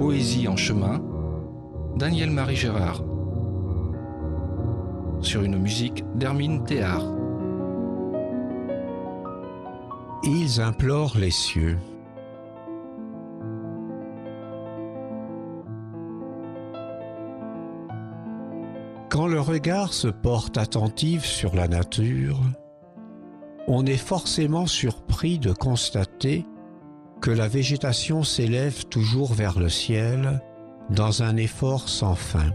Poésie en chemin, Daniel-Marie Gérard. Sur une musique d'Hermine Théard. Ils implorent les cieux. Quand le regard se porte attentif sur la nature, on est forcément surpris de constater que la végétation s'élève toujours vers le ciel dans un effort sans fin.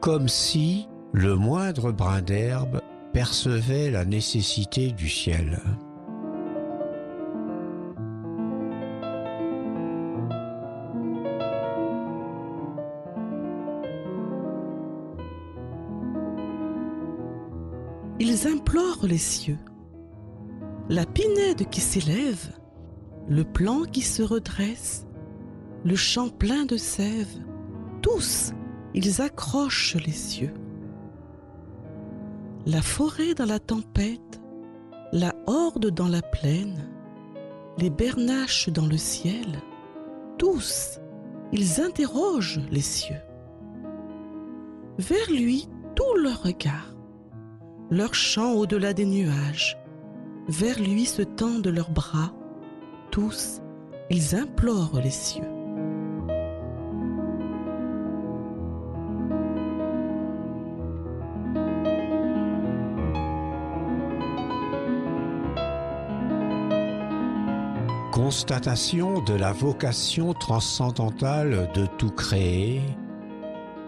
Comme si le moindre brin d'herbe percevait la nécessité du ciel. Ils implorent les cieux. La pinède qui s'élève, le plan qui se redresse, le champ plein de sève, tous, ils accrochent les cieux. La forêt dans la tempête, la horde dans la plaine, les bernaches dans le ciel, tous, ils interrogent les cieux. Vers lui, tout leur regard, leur chant au-delà des nuages, vers lui se tendent leurs bras, tous, ils implorent les cieux. Constatation de la vocation transcendantale de tout créer,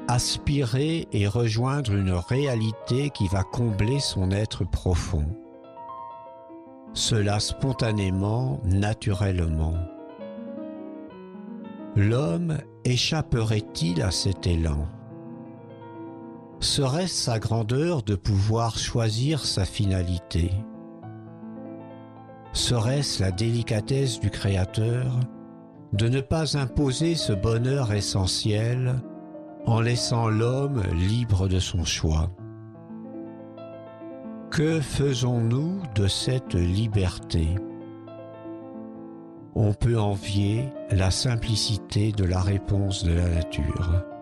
aspirer et rejoindre une réalité qui va combler son être profond. Cela spontanément, naturellement. L'homme échapperait-il à cet élan? Serait-ce sa grandeur de pouvoir choisir sa finalité? Serait-ce la délicatesse du Créateur de ne pas imposer ce bonheur essentiel en laissant l'homme libre de son choix? Que faisons-nous de cette liberté? On peut envier la simplicité de la réponse de la nature.